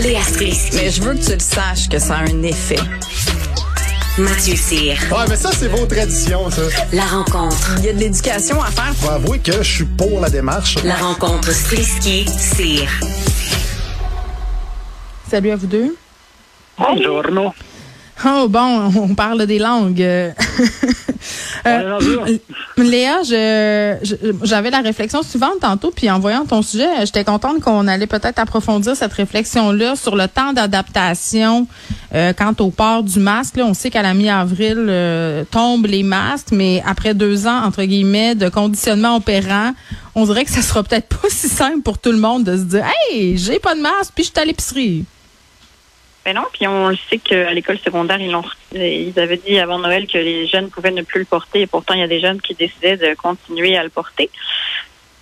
Léa Strisky. Mais je veux que tu le saches que ça a un effet. Mathieu Cyr. Ouais, mais ça, c'est vos traditions, ça. La rencontre. Il y a de l'éducation à faire. Faut avouer que je suis pour la démarche. La rencontre Strisky-Cyr. Salut à vous deux. Buongiorno. Oh bon, on parle des langues. Euh, Léa, je, je- j'avais la réflexion suivante tantôt, puis en voyant ton sujet, j'étais contente qu'on allait peut-être approfondir cette réflexion-là sur le temps d'adaptation euh, quant au port du masque. Là, on sait qu'à la mi-avril euh, tombent les masques, mais après deux ans, entre guillemets, de conditionnement opérant, on dirait que ça sera peut-être pas si simple pour tout le monde de se dire Hey, j'ai pas de masque, puis je suis à l'épicerie. Mais non, puis on le sait qu'à l'école secondaire, ils, l'ont, ils avaient dit avant Noël que les jeunes pouvaient ne plus le porter et pourtant il y a des jeunes qui décidaient de continuer à le porter.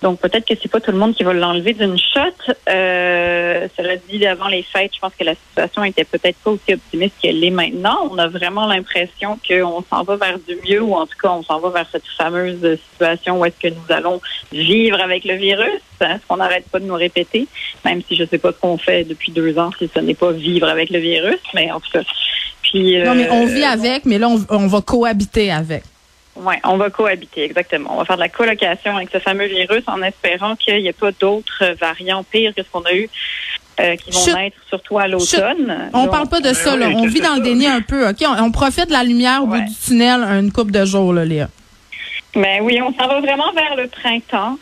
Donc peut-être que c'est pas tout le monde qui va l'enlever d'une shot. Euh, cela dit, avant les fêtes, je pense que la situation était peut-être pas aussi optimiste qu'elle l'est maintenant. On a vraiment l'impression qu'on s'en va vers du mieux ou en tout cas on s'en va vers cette fameuse situation où est-ce que nous allons vivre avec le virus, hein, ce qu'on n'arrête pas de nous répéter, même si je sais pas ce qu'on fait depuis deux ans si ce n'est pas vivre avec le virus, mais en tout cas. Puis, Non, mais on euh, vit avec, mais là, on, on va cohabiter avec. Oui, on va cohabiter, exactement. On va faire de la colocation avec ce fameux virus en espérant qu'il n'y ait pas d'autres variants pires que ce qu'on a eu euh, qui vont Chut. naître surtout à l'automne. On Donc, parle pas de ça, oui, là. On vit dans le ça? déni un peu, OK? On, on profite de la lumière au Ouais. bout du tunnel une couple de jours, là, Léa. Mais oui, on s'en va vraiment vers le printemps.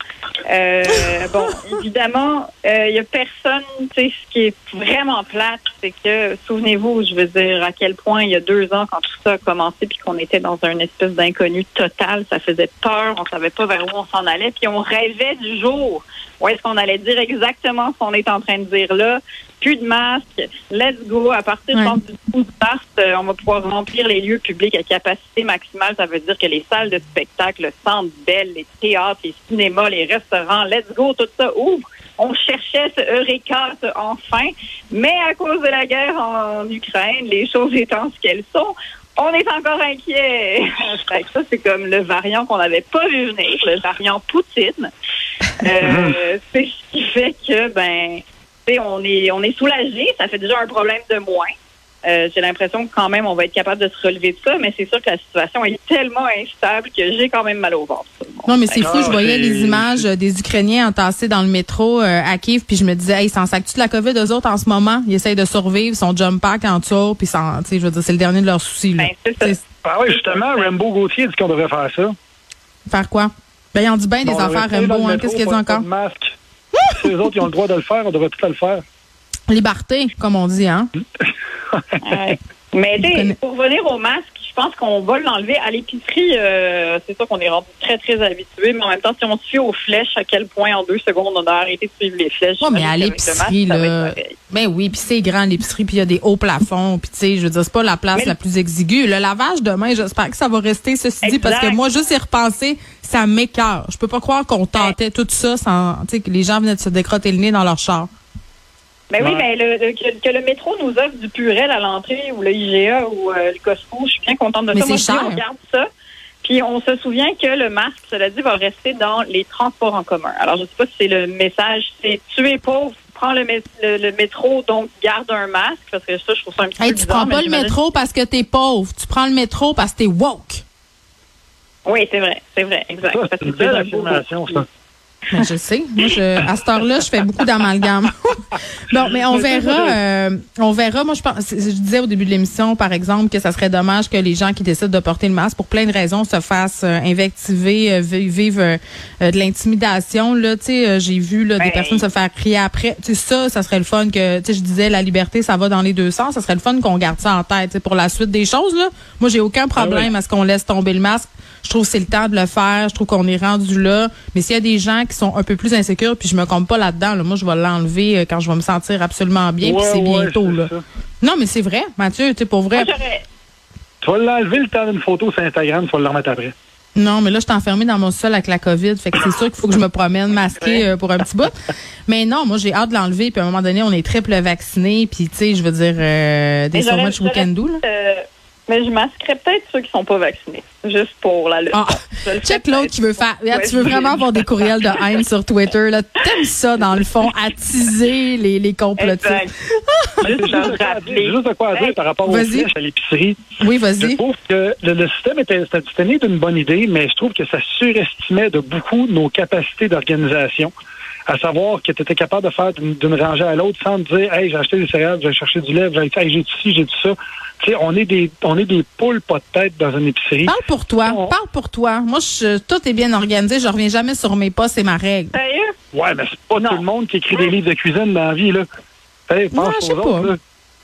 Euh, bon, évidemment, il y a personne, tu sais, ce qui est vraiment plate, c'est que, souvenez-vous, je veux dire, à quel point il y a deux ans, quand tout ça a commencé, puis qu'on était dans une espèce d'inconnu total, ça faisait peur, on savait pas vers où on s'en allait, puis on rêvait du jour où est-ce qu'on allait dire exactement ce qu'on est en train de dire là? Plus de masques, let's go. À partir Ouais. je pense, du 12 mars, euh, on va pouvoir remplir les lieux publics à capacité maximale. Ça veut dire que les salles de spectacle, le centre belle, les théâtres, les cinémas, les restaurants, let's go, tout ça ouvre. On cherchait ce Eureka, ce enfin, mais à cause de la guerre en Ukraine, les choses étant ce qu'elles sont, on est encore inquiet. Ça, c'est comme le variant qu'on n'avait pas vu venir, le variant Poutine. Euh, c'est ce qui fait que, ben, on est, on est soulagé. Ça fait déjà un problème de moins. Euh, j'ai l'impression que quand même, on va être capable de se relever de ça, mais c'est sûr que la situation est tellement instable que j'ai quand même mal au ventre. Non, mais c'est fou. Je Ah, voyais les images euh, des Ukrainiens entassés dans le métro euh, à Kiev, puis je me disais, hey, ils s'en sacent-tu de la COVID, eux autres, en ce moment? Ils essayent de survivre, ils sont jump pack en tour, puis sans- je veux dire, c'est le dernier de leurs soucis, là. Ben, c'est ça. Ah oui, justement, Rambo Gauthier dit qu'on devrait faire ça. Faire quoi? Ben, ils ont dit bien des affaires, Rambo, hein. Qu'est-ce qu'il y a pas- dit encore? masque. si les autres ils ont le droit de le faire, on devrait tout le faire. Liberté, comme on dit, hein? Ouais. Mais pour revenir au masque, je pense qu'on va l'enlever à l'épicerie. euh, c'est sûr qu'on est rendu très, très habitué, mais en même temps, si on fie aux flèches, à quel point en deux secondes on a arrêté de suivre les flèches. Ouais, mais à l'épicerie, ça là. Ben oui, puis c'est grand l'épicerie, puis il y a des hauts plafonds, puis tu sais, je veux dire, c'est pas la place Mais- la plus exiguë. Le lavage demain, j'espère que ça va rester ceci dit, parce que moi, juste y repenser, ça m'écœure. Je peux pas croire qu'on tentait tout ça sans, tu sais, que les gens venaient de se décrotter le nez dans leur char. Ben oui, mais le, le- que, que le métro nous offre du purel à l'entrée ou le IGA ou euh, le Costco, je suis bien contente de Mais ça. Moi, cher. on garde ça. Puis on se souvient que le masque, cela dit, va rester dans les transports en commun. Alors, je sais pas si c'est le message, c'est tu es pauvre, prends le, mé- le, le métro, donc garde un masque, parce que ça, je trouve ça un petit Hey, peu tu bizarre, prends mais pas le métro parce que t'es pauvre. Tu prends le métro parce que t'es woke. Oui, c'est vrai, c'est vrai, exact. C'est que une affirmation, ça. Ben, je sais. Moi, je, à cette heure-là, je fais beaucoup d'amalgame. bon, mais on verra. euh, on verra. Moi, je pense. Je disais au début de l'émission, par exemple, que ça serait dommage que les gens qui décident de porter le masque, pour plein de raisons, se fassent euh, invectiver, euh, vivre euh, de l'intimidation. Là, tu sais, j'ai vu là, des Ben. personnes se faire crier après. Tu sais, ça, ça serait le fun que. Tu sais, je disais, la liberté, ça va dans les deux sens. Ça serait le fun qu'on garde ça en tête. pour la suite des choses, là. Moi, j'ai aucun problème à ce qu'on laisse tomber le masque. Je trouve que c'est le temps de le faire. Je trouve qu'on est rendu là. Mais s'il y a des gens qui sont un peu plus insécures, puis je me compte pas là-dedans, là, moi, je vais l'enlever euh, quand je vais me sentir absolument bien, puis c'est ouais, bientôt. là. ça. Non, mais c'est vrai, Mathieu, tu sais, pour vrai. Moi, Tu vas l'enlever le temps d'une photo sur Instagram, tu vas le remettre après. Non, mais là, je suis enfermée dans mon sol avec la COVID. Fait que c'est sûr qu'il faut que je me promène masquée euh, pour un petit bout. Mais non, moi, j'ai hâte de l'enlever. Puis à un moment donné, on est triple vaccinés. Puis, tu sais, je veux dire, euh, des so much we can do, là. Euh, Mais je masquerais peut-être ceux qui sont pas vaccinés, juste pour la leçon. Ah, le check l'autre qui veut faire. Ouais, tu veux je- vraiment avoir des courriels de haine sur Twitter. Là. T'aimes ça, dans le fond, attiser les, les complotistes. Exact. J'ai Juste juste de quoi à dire- rappeler. j'ai juste de quoi à dire Hey, par rapport aux vas-y. flèches à l'épicerie. Oui, Je vas-y. trouve que le, le système était, c'était c'était né d'une bonne idée, mais je trouve que ça surestimait de beaucoup nos capacités d'organisation. À savoir que tu étais capable de faire d'une rangée à l'autre sans te dire Hey, j'ai acheté des céréales, j'ai cherché du lait, j'ai hey, j'ai tout ci, j'ai tout ça. Tu sais, on est des on est des poules pas de tête dans une épicerie. Parle pour toi. On- Parle pour toi. Moi, je, tout est bien organisé. Je reviens jamais sur mes pas. C'est ma règle. Ouais, mais c'est pas Non. tout le monde qui écrit des livres de cuisine dans la vie, là. Hey, pense Non, je sais aux autres, pas. là.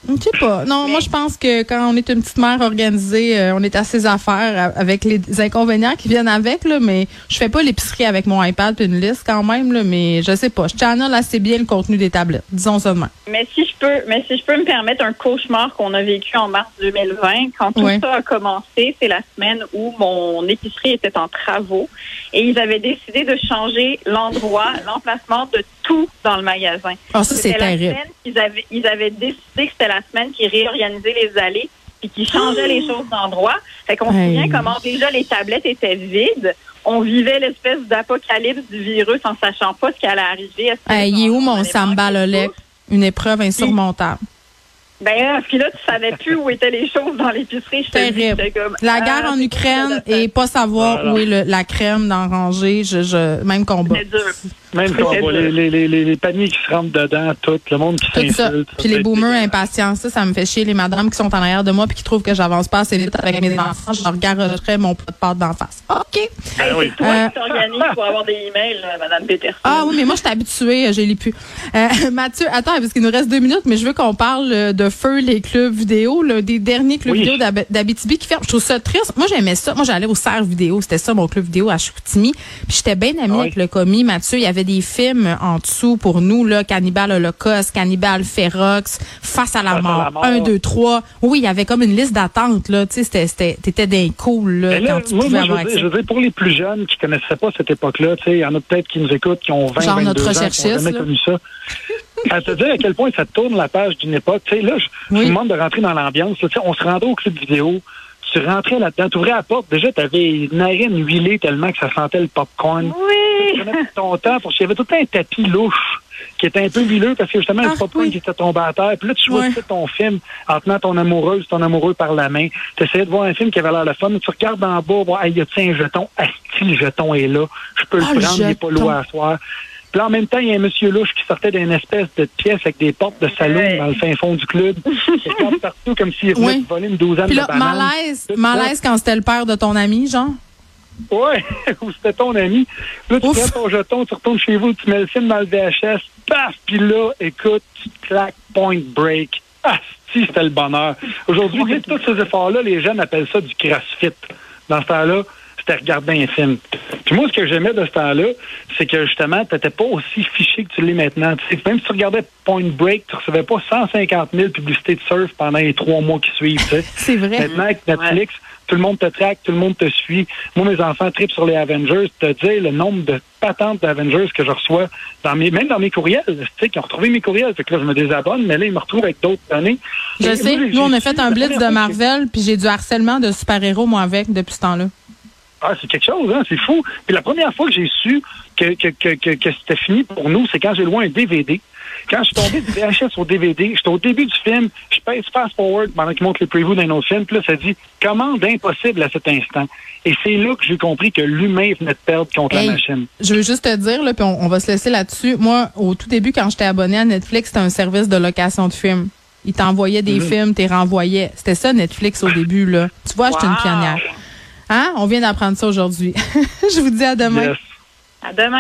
Je sais pas. Non, Mais- moi, je pense que quand on est une petite mère organisée, euh, on est à ses affaires avec les inconvénients qui viennent avec, là, mais je fais pas l'épicerie avec mon iPad puis une liste quand même, là, mais je sais pas. Je channel assez bien le contenu des tablettes. Disons même. Mais si je peux, mais si je peux me permettre un cauchemar qu'on a vécu en mars 2020, quand tout ça a commencé, c'est la semaine où mon épicerie était en travaux et ils avaient décidé de changer l'endroit, l'emplacement de tout dans le magasin. Ah, ça, c'est terrible. qu'ils avaient, ils avaient décidé que c'était la semaine qui réorganisait les allées puis qui changeait les choses d'endroit. Fait qu'on se Hey. souvient comment déjà les tablettes étaient vides. On vivait l'espèce d'apocalypse du virus en sachant pas ce qui allait arriver. Hey, il est où mon Samba? Une épreuve insurmontable. Ben, puis là, tu savais plus où étaient les choses dans l'épicerie. Terrible. comme, La ah, guerre en Ukraine et pas savoir Voilà. où est le- la crème dans rangée, je, je, même combat. C'est dur. Même dur. les, les, les, les, paniers qui se rentrent dedans, tout, le monde qui s'insulte. Puis les boomers impatients, ça, ça me fait chier. Les madames qui sont en arrière de moi puis qui trouvent que j'avance pas assez vite avec mes enfants, je leur garocherais mon plat de pâte d'en face. OK. Hey, oui. c'est toi Euh, qui t'organises pour avoir des emails, là, Madame Peterson. Ah oui, mais moi, je suis habituée, je lis plus. Euh, Mathieu, attends, parce qu'il nous reste deux minutes, mais je veux qu'on parle euh, de feu les clubs vidéo, là, des derniers clubs Oui. vidéo d'Ab- d'Abitibi qui ferment. Je trouve ça triste. Moi, j'aimais ça. Moi, j'allais au Serre Vidéo. C'était ça, mon club vidéo à Chicoutimi. Puis j'étais bien amie Oui. avec le commis. Mathieu, il y avait des films en dessous pour nous, là, Cannibal Holocaust, Cannibal Ferox, Face à la Face à mort, la mort. 1, 2, 3. Oui, il y avait comme une liste d'attente, là. Tu sais, t'étais d'un cool, là, quand tu moi, pouvais moi, je, avoir veux dire, accès. je veux dire, pour les plus jeunes qui connaissaient pas cette époque-là, tu sais, il y en a peut-être qui nous écoutent, qui ont 20, Genre 22 notre ans, qui ont recherchiste, jamais là. connu ça. à te dire à quel point ça tourne la page d'une époque. Tu sais, là, je, je Oui. vous demande de rentrer dans l'ambiance. Tu sais, on se rendait au club vidéo, tu rentrais là-dedans, tu ouvrais la porte, déjà, tu avais une narine huilée tellement que ça sentait le popcorn. Oui. Tu ton temps pour... Il y avait tout un tapis louche qui était un peu huileux parce que justement, Ah, le popcorn oui. qui était tombé à terre. Puis là, tu choisissais Ouais. ton film en tenant ton amoureuse, ton amoureux par la main. Tu essayais de voir un film qui avait l'air le fun. Tu regardes en bas, voir, hey, y a-t-il un jeton? Ah, si le jeton est là, je peux Ah, le le prendre, il n'est pas loin à soir. Puis là, en même temps, il y a un monsieur louche qui sortait d'une espèce de pièce avec des portes de salon Ouais. dans le fin fond du club. Il partout comme s'il venait Oui. de voler une douzaine Puis de là, bananes. malaise, malaise quand c'était le père de ton ami, genre? Ouais, ou c'était ton ami. Là, tu Ouf. prends ton jeton, tu retournes chez vous, tu mets le film dans le VHS, paf, puis là, écoute, tu claques point break. Ah, si, c'était le bonheur. Aujourd'hui, tu sais, tous ces efforts-là, les jeunes appellent ça du crossfit. Dans ce temps-là, c'était regarder un film. Puis moi, ce que j'aimais de ce temps-là, c'est que justement, tu n'étais pas aussi fiché que tu l'es maintenant. Tu sais, même si tu regardais Point Break, tu recevais pas 150 000 publicités de surf pendant les trois mois qui suivent. C'est vrai. Maintenant, avec Netflix, tout le monde te traque, tout le monde te suit. Moi, mes enfants tripent sur les Avengers. Te dire le nombre de patentes d'Avengers que je reçois, dans mes, même dans mes courriels, tu sais, qui ont retrouvé mes courriels. Fait que là, je me désabonne, mais là, ils me retrouvent avec d'autres données. Je Et sais. moi, Nous, on a fait un blitz de Marvel, puis j'ai du harcèlement de super-héros, moi, avec, depuis ce temps-là. Ah, c'est quelque chose, hein? C'est fou. Puis la première fois que j'ai su que, que, que, que, que c'était fini pour nous, c'est quand j'ai loué un DVD. Quand je suis tombé du VHS au DVD, j'étais au début du film, je pèse fast forward pendant qu'il montre les previews d'un autre film, puis là, ça dit commande impossible à cet instant. Et c'est là que j'ai compris que l'humain venait de perdre contre Hey, la machine. Je veux juste te dire, là, puis on, on va se laisser là-dessus. Moi, au tout début, quand j'étais abonné à Netflix, c'était un service de location de films. Ils t'envoyaient des Mhm. films, t'es renvoyais. C'était ça, Netflix, au début, là. Tu vois, j'étais une pionnière. Hein? On vient d'apprendre ça aujourd'hui. je vous dis à demain. Yes. À demain.